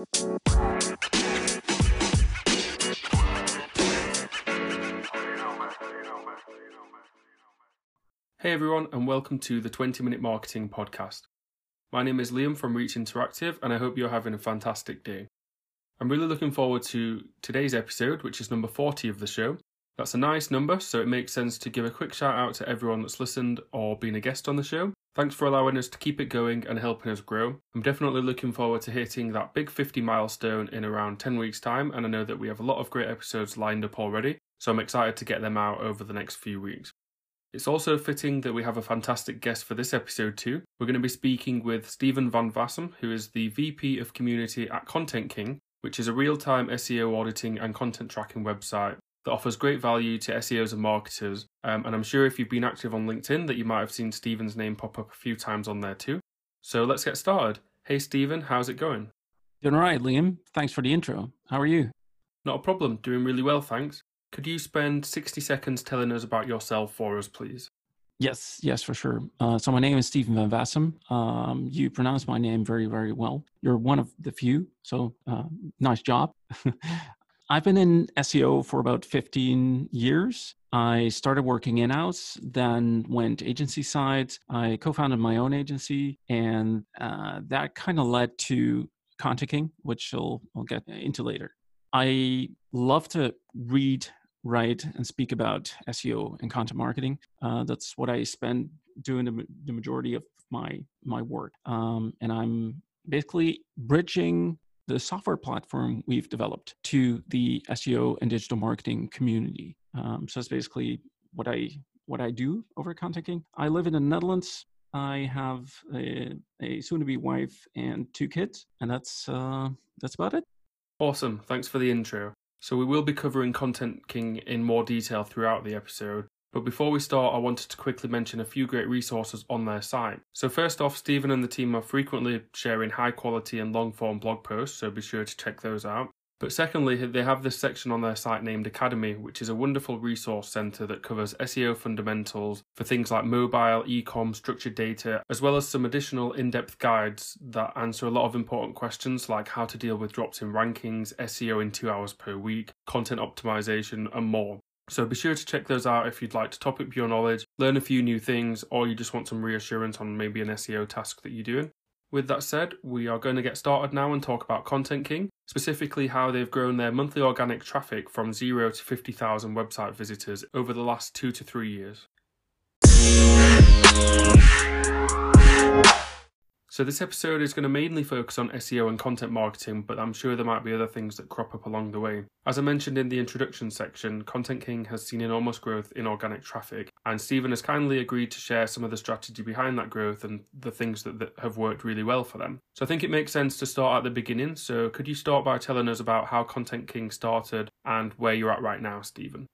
Hey everyone, and welcome to the 20 Minute Marketing Podcast. My name is Liam from Reach Interactive, and I hope you're having a fantastic day. I'm really looking forward to today's episode, which is number 40 of the show. That's a nice number, so it makes sense to give a quick shout out to everyone that's listened or been a guest on the show. Thanks for allowing us to keep it going and helping us grow. I'm definitely looking forward to hitting that big 50 milestone in around 10 weeks' time, and I know that we have a lot of great episodes lined up already, so I'm excited to get them out over the next few weeks. It's also fitting that we have a fantastic guest for this episode too. We're going to be speaking with Stephen Van Vessum, who is the VP of Community at Content King, which is a real-time SEO auditing and content tracking website that offers great value to SEOs and marketers. Um, and I'm sure if you've been active on LinkedIn that you might have seen Stephen's name pop up a few times on there too. So let's get started. Hey Stephen, how's it going? Doing all right, Liam. Thanks for the intro. How are you? Not a problem. Doing really well, thanks. Could you spend 60 seconds telling us about yourself for us, please? Yes, yes, for sure. Uh, so my name is Stephen Van Vessum. Um, you pronounce my name very, very well. You're one of the few, so uh, nice job. I've been in SEO for about 15 years. I started working in house, then went agency side. I co founded my own agency, and uh, that kind of led to Content King, which I'll, I'll get into later. I love to read write and speak about SEO and content marketing. Uh, that's what I spend doing the, the majority of my my work, um, and I'm basically bridging the software platform we've developed to the SEO and digital marketing community. Um, so that's basically what I what I do over at Content King. I live in the Netherlands. I have a, a soon-to-be wife and two kids, and that's uh, that's about it. Awesome. Thanks for the intro. So, we will be covering Content King in more detail throughout the episode. But before we start, I wanted to quickly mention a few great resources on their site. So, first off, Stephen and the team are frequently sharing high quality and long form blog posts, so be sure to check those out. But secondly, they have this section on their site named Academy, which is a wonderful resource center that covers SEO fundamentals for things like mobile, e-com, structured data, as well as some additional in-depth guides that answer a lot of important questions like how to deal with drops in rankings, SEO in 2 hours per week, content optimization, and more. So be sure to check those out if you'd like to top up your knowledge, learn a few new things, or you just want some reassurance on maybe an SEO task that you're doing. With that said, we are going to get started now and talk about Content King, specifically how they've grown their monthly organic traffic from zero to 50,000 website visitors over the last two to three years. So, this episode is going to mainly focus on SEO and content marketing, but I'm sure there might be other things that crop up along the way. As I mentioned in the introduction section, Content King has seen enormous growth in organic traffic, and Stephen has kindly agreed to share some of the strategy behind that growth and the things that, that have worked really well for them. So, I think it makes sense to start at the beginning. So, could you start by telling us about how Content King started and where you're at right now, Stephen?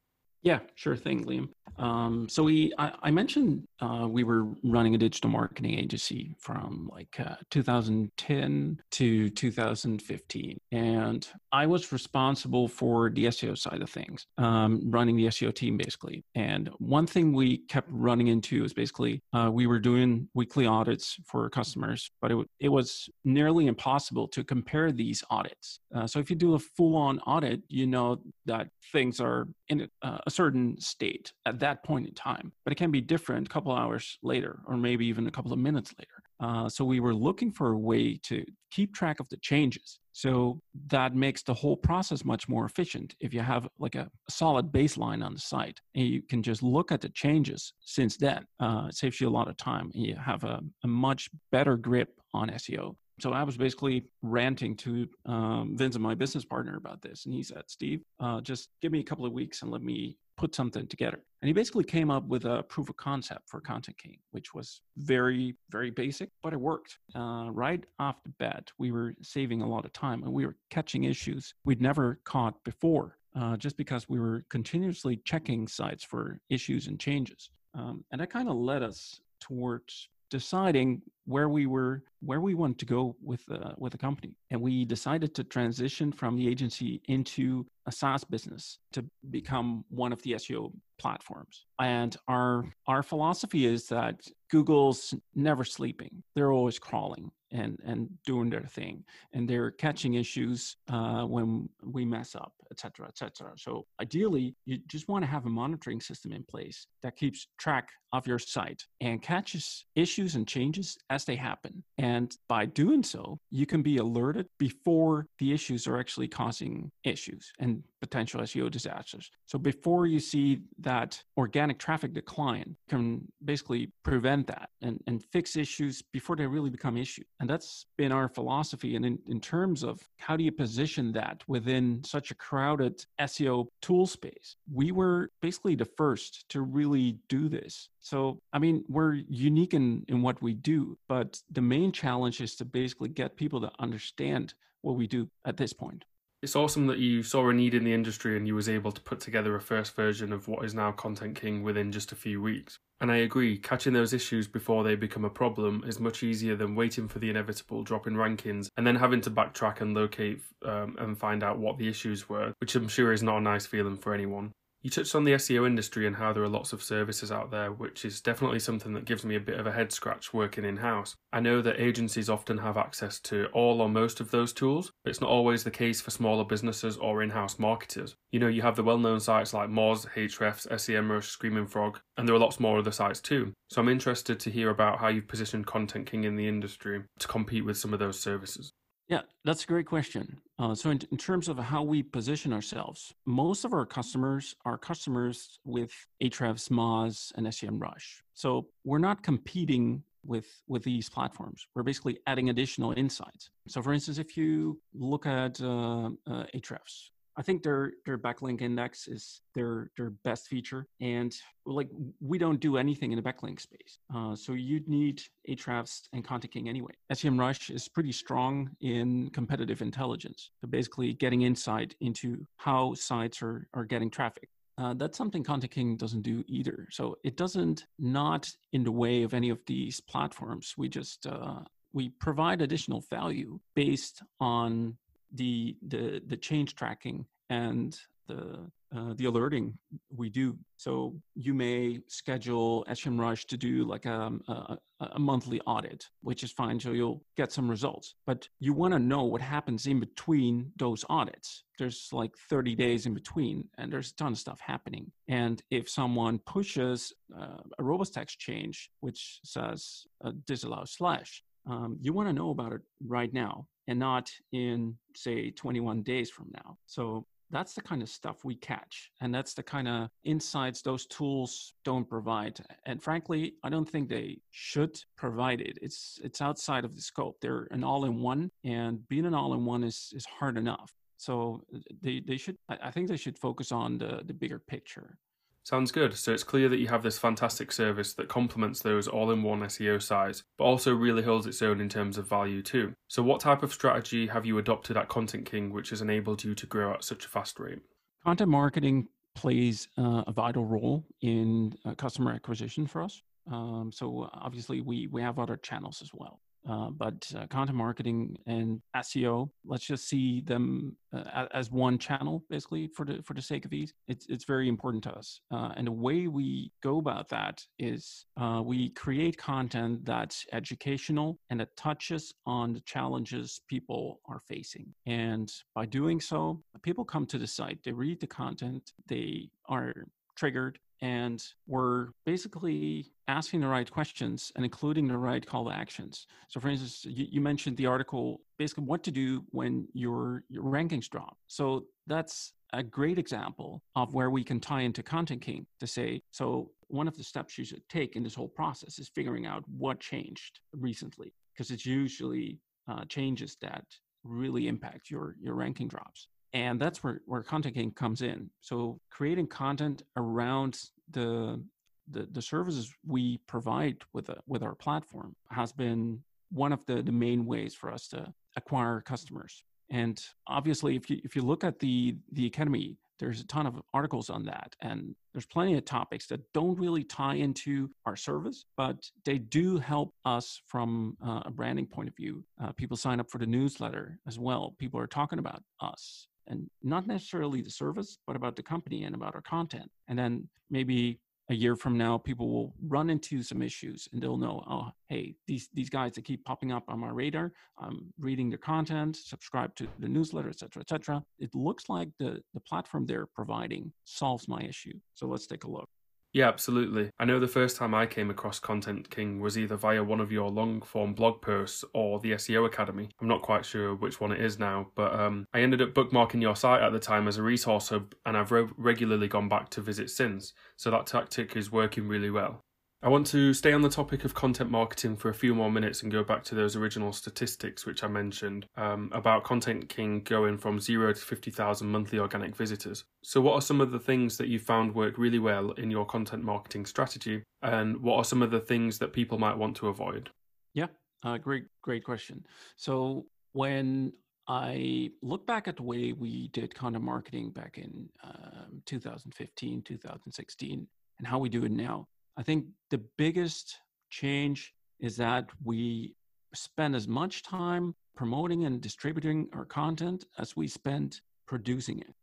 Yeah, sure thing, Liam. Um, so we, I, I mentioned uh, we were running a digital marketing agency from like uh, 2010 to 2015, and I was responsible for the SEO side of things, um, running the SEO team basically. And one thing we kept running into is basically uh, we were doing weekly audits for customers, but it, it was nearly impossible to compare these audits. Uh, so if you do a full-on audit, you know that things are in a, a certain state at that point in time, but it can be different a couple hours later, or maybe even a couple of minutes later. Uh, so we were looking for a way to keep track of the changes. So that makes the whole process much more efficient. If you have like a, solid baseline on the site and you can just look at the changes since then, uh, it saves you a lot of time and you have a, a much better grip on SEO. So I was basically ranting to um, Vince, my business partner, about this. And he said, Steve, uh, just give me a couple of weeks and let me put something together. And he basically came up with a proof of concept for Content King, which was very, very basic, but it worked. Uh, right off the bat, we were saving a lot of time and we were catching issues we'd never caught before. Uh, just because we were continuously checking sites for issues and changes. Um, and that kind of led us towards deciding where we were where we wanted to go with uh, with the company. And we decided to transition from the agency into a SaaS business to become one of the SEO platforms. And our our philosophy is that Google's never sleeping. They're always crawling and and doing their thing. And they're catching issues uh, when we mess up etc etc so ideally you just want to have a monitoring system in place that keeps track of your site and catches issues and changes as they happen and by doing so you can be alerted before the issues are actually causing issues and potential SEO disasters. So before you see that organic traffic decline, can basically prevent that and, and fix issues before they really become issues. And that's been our philosophy. And in, in terms of how do you position that within such a crowded SEO tool space, we were basically the first to really do this. So, I mean, we're unique in, in what we do, but the main challenge is to basically get people to understand what we do at this point it's awesome that you saw a need in the industry and you was able to put together a first version of what is now Content King within just a few weeks. And I agree, catching those issues before they become a problem is much easier than waiting for the inevitable drop in rankings and then having to backtrack and locate um, and find out what the issues were, which I'm sure is not a nice feeling for anyone. You touched on the SEO industry and how there are lots of services out there, which is definitely something that gives me a bit of a head scratch working in house. I know that agencies often have access to all or most of those tools, but it's not always the case for smaller businesses or in house marketers. You know, you have the well known sites like Moz, Ahrefs, SEMrush, Screaming Frog, and there are lots more other sites too. So I'm interested to hear about how you've positioned Content King in the industry to compete with some of those services. Yeah, that's a great question. Uh, so, in, in, terms of how we position ourselves, most of our customers are customers with Ahrefs, Moz, and SEMrush. So, we're not competing with with these platforms. We're basically adding additional insights. So, for instance, if you look at uh, uh, Ahrefs, I think their their backlink index is their their best feature, and like we don't do anything in the backlink space. Uh, so you'd need Ahrefs and Content King anyway. SEMrush is pretty strong in competitive intelligence, so basically getting insight into how sites are are getting traffic. Uh, that's something Content King doesn't do either. So it doesn't not in the way of any of these platforms. We just uh, we provide additional value based on the the the change tracking and the uh, the alerting we do. So you may schedule SEMrush to do like um, a, a, a, monthly audit, which is fine. So you'll get some results, but you want to know what happens in between those audits. There's like 30 days in between, and there's a ton of stuff happening. And if someone pushes uh, a robots.txt change, which says uh, disallow slash, um, you want to know about it right now and not in say 21 days from now. So that's the kind of stuff we catch and that's the kind of insights those tools don't provide. And frankly i don't think they should provide it. It's it's outside of the scope. They're an all-in-one and being an all-in-one is is hard enough. So uh, they they should i think they should focus on the the bigger picture Sounds good. So it's clear that you have this fantastic service that complements those all in one SEO sites, but also really holds its own in terms of value too. So, what type of strategy have you adopted at Content King which has enabled you to grow at such a fast rate? Content marketing plays uh, a vital role in uh, customer acquisition for us. Um, so, obviously, we, we have other channels as well. Uh, but uh, content marketing and SEO, let's just see them uh, as one channel, basically for the for the sake of ease. It's it's very important to us, uh, and the way we go about that is uh, we create content that's educational and that touches on the challenges people are facing. And by doing so, people come to the site, they read the content, they are triggered and we're basically asking the right questions and including the right call to actions. So, for instance, you, you, mentioned the article basically what to do when your your rankings drop. So that's a great example of where we can tie into Content King to say, so one of the steps you should take in this whole process is figuring out what changed recently, because it's usually uh, changes that really impact your your ranking drops and that's where, where content comes in. So creating content around the the, the services we provide with a, with our platform has been one of the, the main ways for us to acquire customers. And obviously if you if you look at the the academy there's a ton of articles on that and there's plenty of topics that don't really tie into our service but they do help us from uh, a branding point of view. Uh, people sign up for the newsletter as well. People are talking about us and not necessarily the service, but about the company and about our content. And then maybe a year from now, people will run into some issues and they'll know, oh, hey, these these guys that keep popping up on my radar, I'm reading their content, subscribe to the newsletter, et cetera, et cetera. It looks like the, the platform they're providing solves my issue. So let's take a look. Yeah, absolutely. I know the first time I came across Content King was either via one of your long form blog posts or the SEO Academy. I'm not quite sure which one it is now, but um, I ended up bookmarking your site at the time as a resource hub and I've re- regularly gone back to visit since. So that tactic is working really well. I want to stay on the topic of content marketing for a few more minutes and go back to those original statistics which I mentioned um, about Content King going from zero to 50,000 monthly organic visitors. So, what are some of the things that you found work really well in your content marketing strategy, and what are some of the things that people might want to avoid? Yeah, uh, great, great question. So, when I look back at the way we did content marketing back in um, 2015, 2016, and how we do it now, I think the biggest change is that we spend as much time promoting and distributing our content as we spend producing it.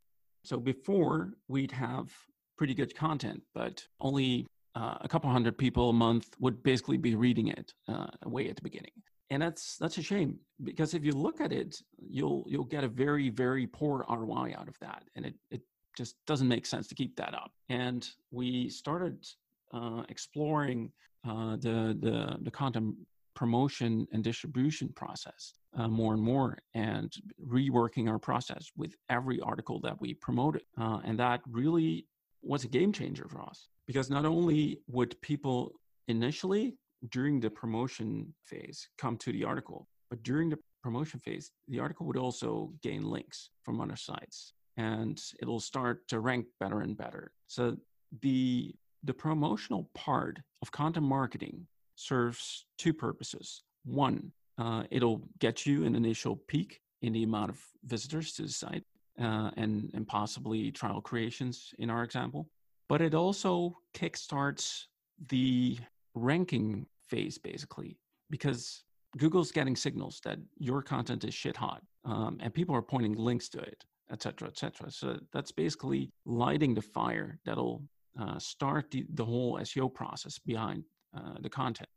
So before we'd have pretty good content, but only uh, a couple hundred people a month would basically be reading it uh, away at the beginning. And that's that's a shame because if you look at it, you'll you'll get a very very poor ROI out of that, and it it just doesn't make sense to keep that up. And we started uh, exploring uh, the, the, the content promotion and distribution process uh, more and more and reworking our process with every article that we promoted. Uh, and that really was a game changer for us because not only would people initially during the promotion phase come to the article, but during the promotion phase, the article would also gain links from other sites and it'll start to rank better and better. So the the promotional part of content marketing serves two purposes. One, uh, it'll get you an initial peak in the amount of visitors to the site uh, and, and possibly trial creations in our example. But it also kickstarts the ranking phase basically because Google's getting signals that your content is shit hot um, and people are pointing links to it, et cetera, et cetera. So that's basically lighting the fire that'll uh, start the, the whole SEO process behind uh, the content.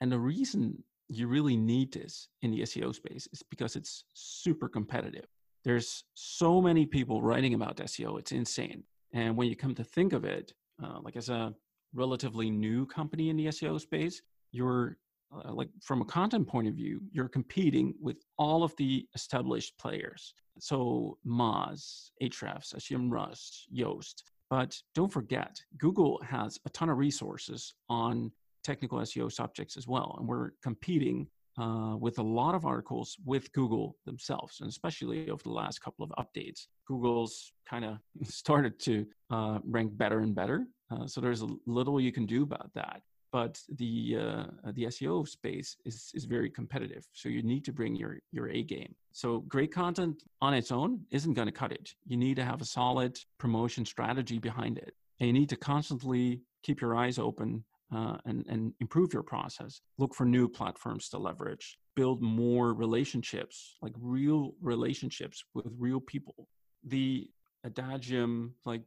And the reason you really need this in the SEO space is because it's super competitive. There's so many people writing about SEO, it's insane. And when you come to think of it, uh, like as a relatively new company in the SEO space, you're uh, like from a content point of view, you're competing with all of the established players. So Moz, Ahrefs, SEMrush, Yoast, but don't forget, Google has a ton of resources on technical SEO subjects as well. And we're competing uh, with a lot of articles with Google themselves, and especially over the last couple of updates. Google's kind of started to uh, rank better and better. Uh, so there's a little you can do about that but the uh, the SEO space is is very competitive. So you need to bring your your A game. So great content on its own isn't going to cut it. You need to have a solid promotion strategy behind it, and you need to constantly keep your eyes open uh, and and improve your process. Look for new platforms to leverage. Build more relationships, like real relationships with real people. The adagium like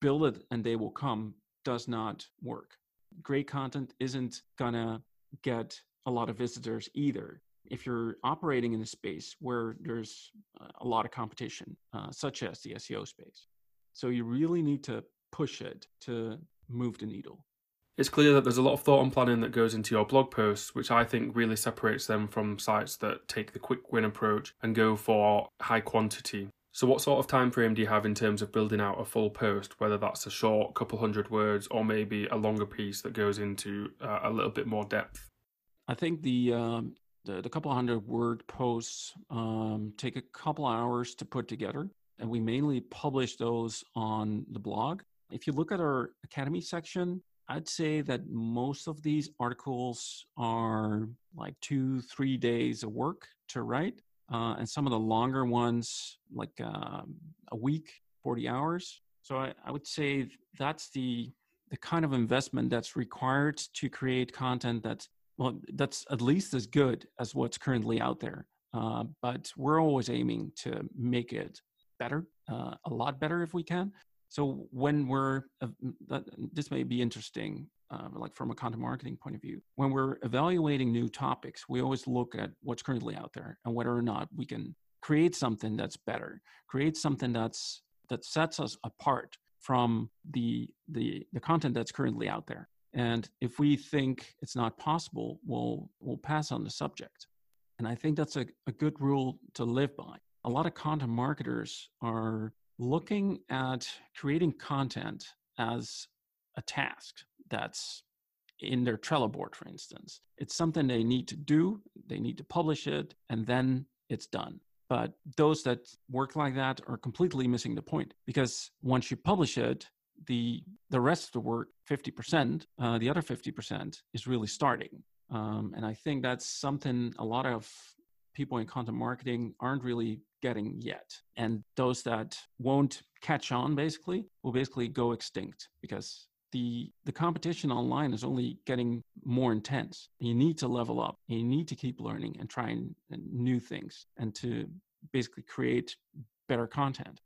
build it and they will come does not work great content isn't gonna get a lot of visitors either. If you're operating in a space where there's a lot of competition, uh, such as the SEO space, so you really need to push it to move the needle. It's clear that there's a lot of thought and planning that goes into your blog posts, which I think really separates them from sites that take the quick win approach and go for high quantity. So, what sort of time frame do you have in terms of building out a full post, whether that's a short couple hundred words or maybe a longer piece that goes into uh, a little bit more depth? I think the um, the, the, couple hundred word posts um, take a couple hours to put together, and we mainly publish those on the blog. If you look at our academy section, I'd say that most of these articles are like two, three days of work to write uh, and some of the longer ones like um, a week 40 hours. So I, I, would say that's the the kind of investment that's required to create content that's well that's at least as good as what's currently out there. Uh, but we're always aiming to make it better uh, a lot better if we can. So when we're, uh, that, this may be interesting, uh, like from a content marketing point of view, when we're evaluating new topics, we always look at what's currently out there and whether or not we can create something that's better, create something that's that sets us apart from the the the content that's currently out there. And if we think it's not possible, we'll we'll pass on the subject. And I think that's a, a good rule to live by. A lot of content marketers are looking at creating content as a task that's in their Trello board, for instance. It's something they need to do, they need to publish it, and then it's done. But those that work like that are completely missing the point because once you publish it, the the rest of the work, 50%, uh, the other 50% is really starting. Um, and I think that's something a lot of people in content marketing aren't really getting yet. And those that won't catch on basically will basically go extinct because the the competition online is only getting more intense. You need to level up. You need to keep learning and trying new things and to basically create better content.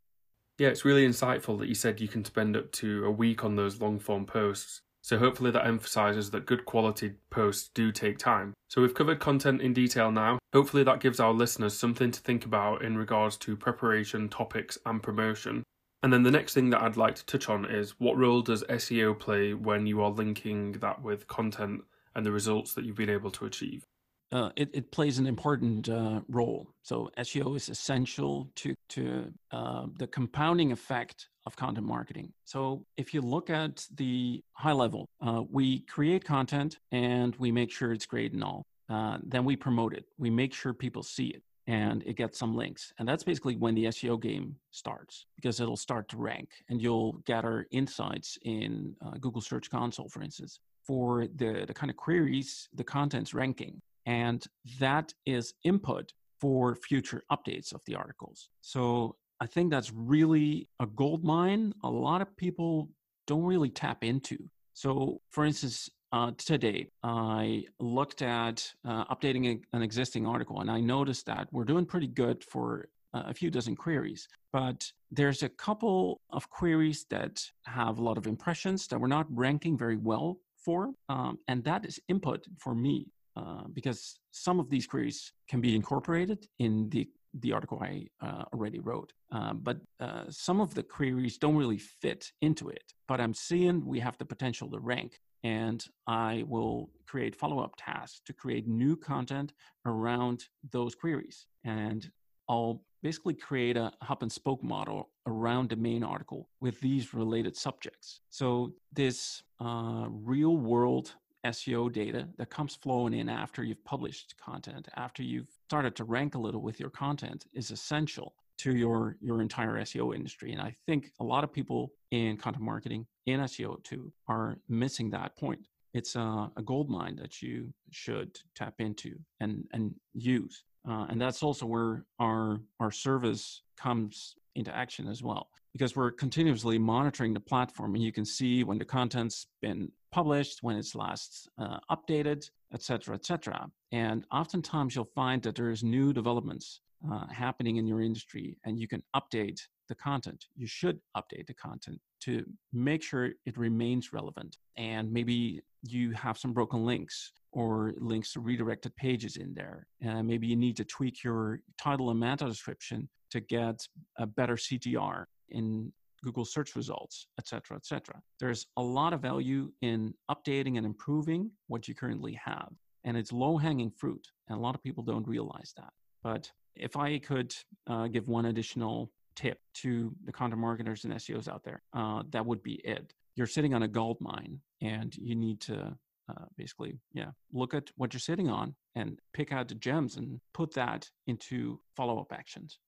Yeah, it's really insightful that you said you can spend up to a week on those long form posts. So hopefully that emphasizes that good quality posts do take time. So we've covered content in detail now. Hopefully that gives our listeners something to think about in regards to preparation, topics, and promotion. And then the next thing that I'd like to touch on is what role does SEO play when you are linking that with content and the results that you've been able to achieve? Uh, it, it plays an important uh, role. So SEO is essential to to uh, the compounding effect of content marketing. So if you look at the high level, uh, we create content and we make sure it's great and all. Uh, then we promote it. We make sure people see it and it gets some links. And that's basically when the SEO game starts because it'll start to rank and you'll gather insights in uh, Google Search Console, for instance, for the, the kind of queries the content's ranking. And that is input for future updates of the articles. So I think that's really a gold mine a lot of people don't really tap into. So, for instance, uh, today I looked at uh, updating a, an existing article and I noticed that we're doing pretty good for a few dozen queries, but there's a couple of queries that have a lot of impressions that we're not ranking very well for. Um, and that is input for me uh, because some of these queries can be incorporated in the the article I uh, already wrote. Uh, but uh, some of the queries don't really fit into it. But I'm seeing we have the potential to rank and I will create follow up tasks to create new content around those queries. And I'll basically create a hub and spoke model around the main article with these related subjects. So, this uh, real world SEO data that comes flowing in after you've published content, after you've started to rank a little with your content, is essential to your your entire SEO industry. And I think a lot of people in content marketing in SEO too are missing that point. It's a, a gold mine that you should tap into and and use. Uh, and that's also where our our service comes into action as well because we're continuously monitoring the platform and you can see when the content's been published when it's last uh, updated etc etc and oftentimes you'll find that there's new developments uh, happening in your industry and you can update the content. You should update the content to make sure it remains relevant. And maybe you have some broken links or links to redirected pages in there. And maybe you need to tweak your title and meta description to get a better CTR in Google search results, etc., etc. There's a lot of value in updating and improving what you currently have. And it's low hanging fruit. And a lot of people don't realize that. But if I could uh, give one additional tip to the content marketers and SEOs out there, uh, that would be it. You're sitting on a gold mine and you need to uh, basically, yeah, look at what you're sitting on and pick out the gems and put that into follow up actions.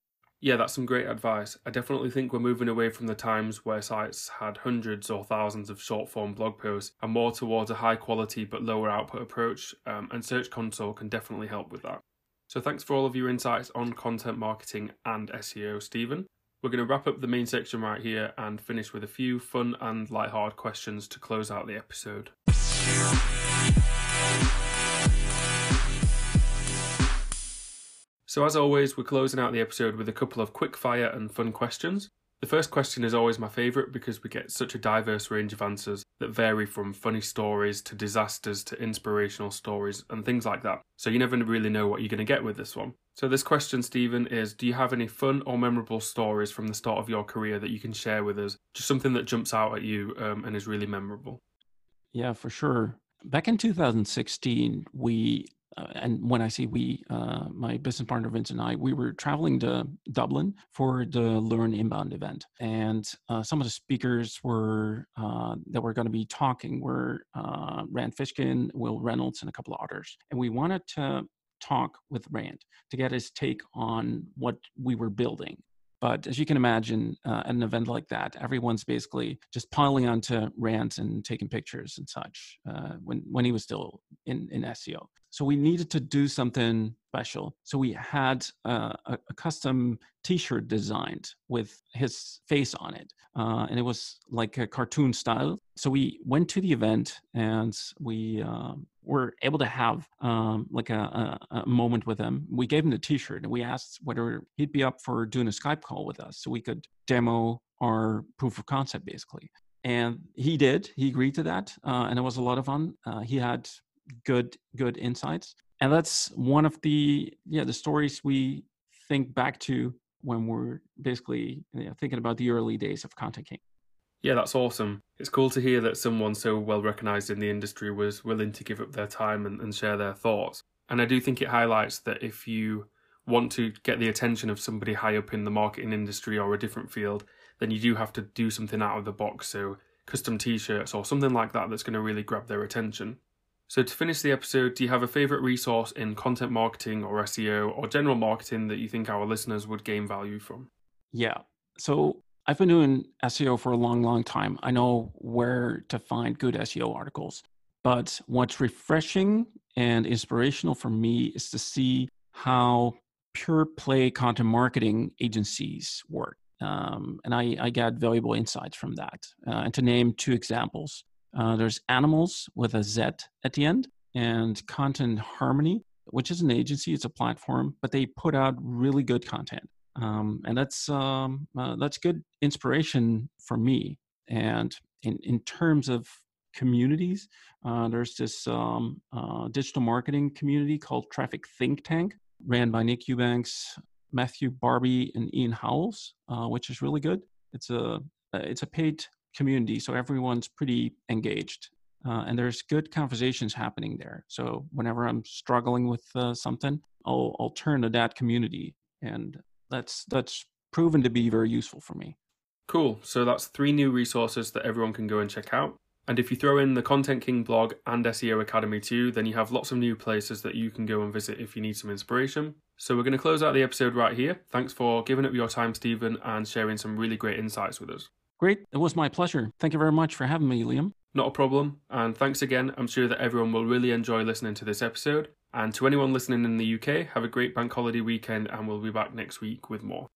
Yeah, that's some great advice. I definitely think we're moving away from the times where sites had hundreds or thousands of short form blog posts and more towards a high quality but lower output approach, um, and Search Console can definitely help with that. So thanks for all of your insights on content marketing and SEO, Stephen. We're going to wrap up the main section right here and finish with a few fun and light-hearted questions to close out the episode. So, as always, we're closing out the episode with a couple of quick fire and fun questions. The first question is always my favourite because we get such a diverse range of answers that vary from funny stories to disasters to inspirational stories and things like that. So you never really know what you're going to get with this one. So, this question, Stephen, is Do you have any fun or memorable stories from the start of your career that you can share with us? Just something that jumps out at you um, and is really memorable. Yeah, for sure. Back in 2016, we uh, and when I say we, uh, my business partner Vince and I, we were traveling to Dublin for the Learn Inbound event, and uh, some of the speakers were uh, that were going to be talking were uh, Rand Fishkin, Wil Reynolds, and a couple of others, and we wanted to talk with Rand to get his take on what we were building but as you can imagine, uh, at an event like that, everyone's basically just piling onto Rand and taking pictures and such uh, when, when he was still in, in SEO. So we needed to do something special. So we had uh, a, a, custom T-shirt designed with his face on it, uh, and it was like a cartoon style. So we went to the event and we um, were able to have um, like a, a, a, moment with him. We gave him the T-shirt and we asked whether he'd be up for doing a Skype call with us, so we could demo our proof of concept, basically. And he did. He agreed to that, uh, and it was a lot of fun. Uh, he had good good insights and that's one of the yeah the stories we think back to when we're basically thinking about the early days of content king yeah that's awesome. It's cool to hear that someone so well recognized in the industry was willing to give up their time and, and share their thoughts. And i do think it highlights that if you want to get the attention of somebody high up in the marketing industry or a different field then you do have to do something out of the box. So custom t-shirts or something like that that's going to really grab their attention so, to finish the episode, do you have a favorite resource in content marketing or SEO or general marketing that you think our listeners would gain value from? Yeah. So, I've been doing SEO for a long, long time. I know where to find good SEO articles. But what's refreshing and inspirational for me is to see how pure play content marketing agencies work. Um, and I, I valuable insights from that. Uh, and to name two examples, uh, there's Animals with a Z at the end, and Content Harmony, which is an agency. It's a platform, but they put out really good content, um, and that's um, uh, that's good inspiration for me. And in in terms of communities, uh, there's this um, uh, digital marketing community called Traffic Think Tank, ran by Nick Eubanks, Matthew Barby, and Ian Howells, uh, which is really good. It's a it's a paid community, so everyone's pretty engaged. Uh, and there's good conversations happening there. So whenever I'm struggling with uh, something, I'll I'll turn to that community, and that's that's proven to be very useful for me. Cool. So that's three new resources that everyone can go and check out. And if you throw in the Content King blog and SEO Academy too, then you have lots of new places that you can go and visit if you need some inspiration. So we're going to close out the episode right here. Thanks for giving up your time, Stephen, and sharing some really great insights with us. Great. It was my pleasure. Thank you very much for having me, Liam. Not a problem. And thanks again. I'm sure that everyone will really enjoy listening to this episode. And to anyone listening in the UK, have a great bank holiday weekend, and we'll be back next week with more.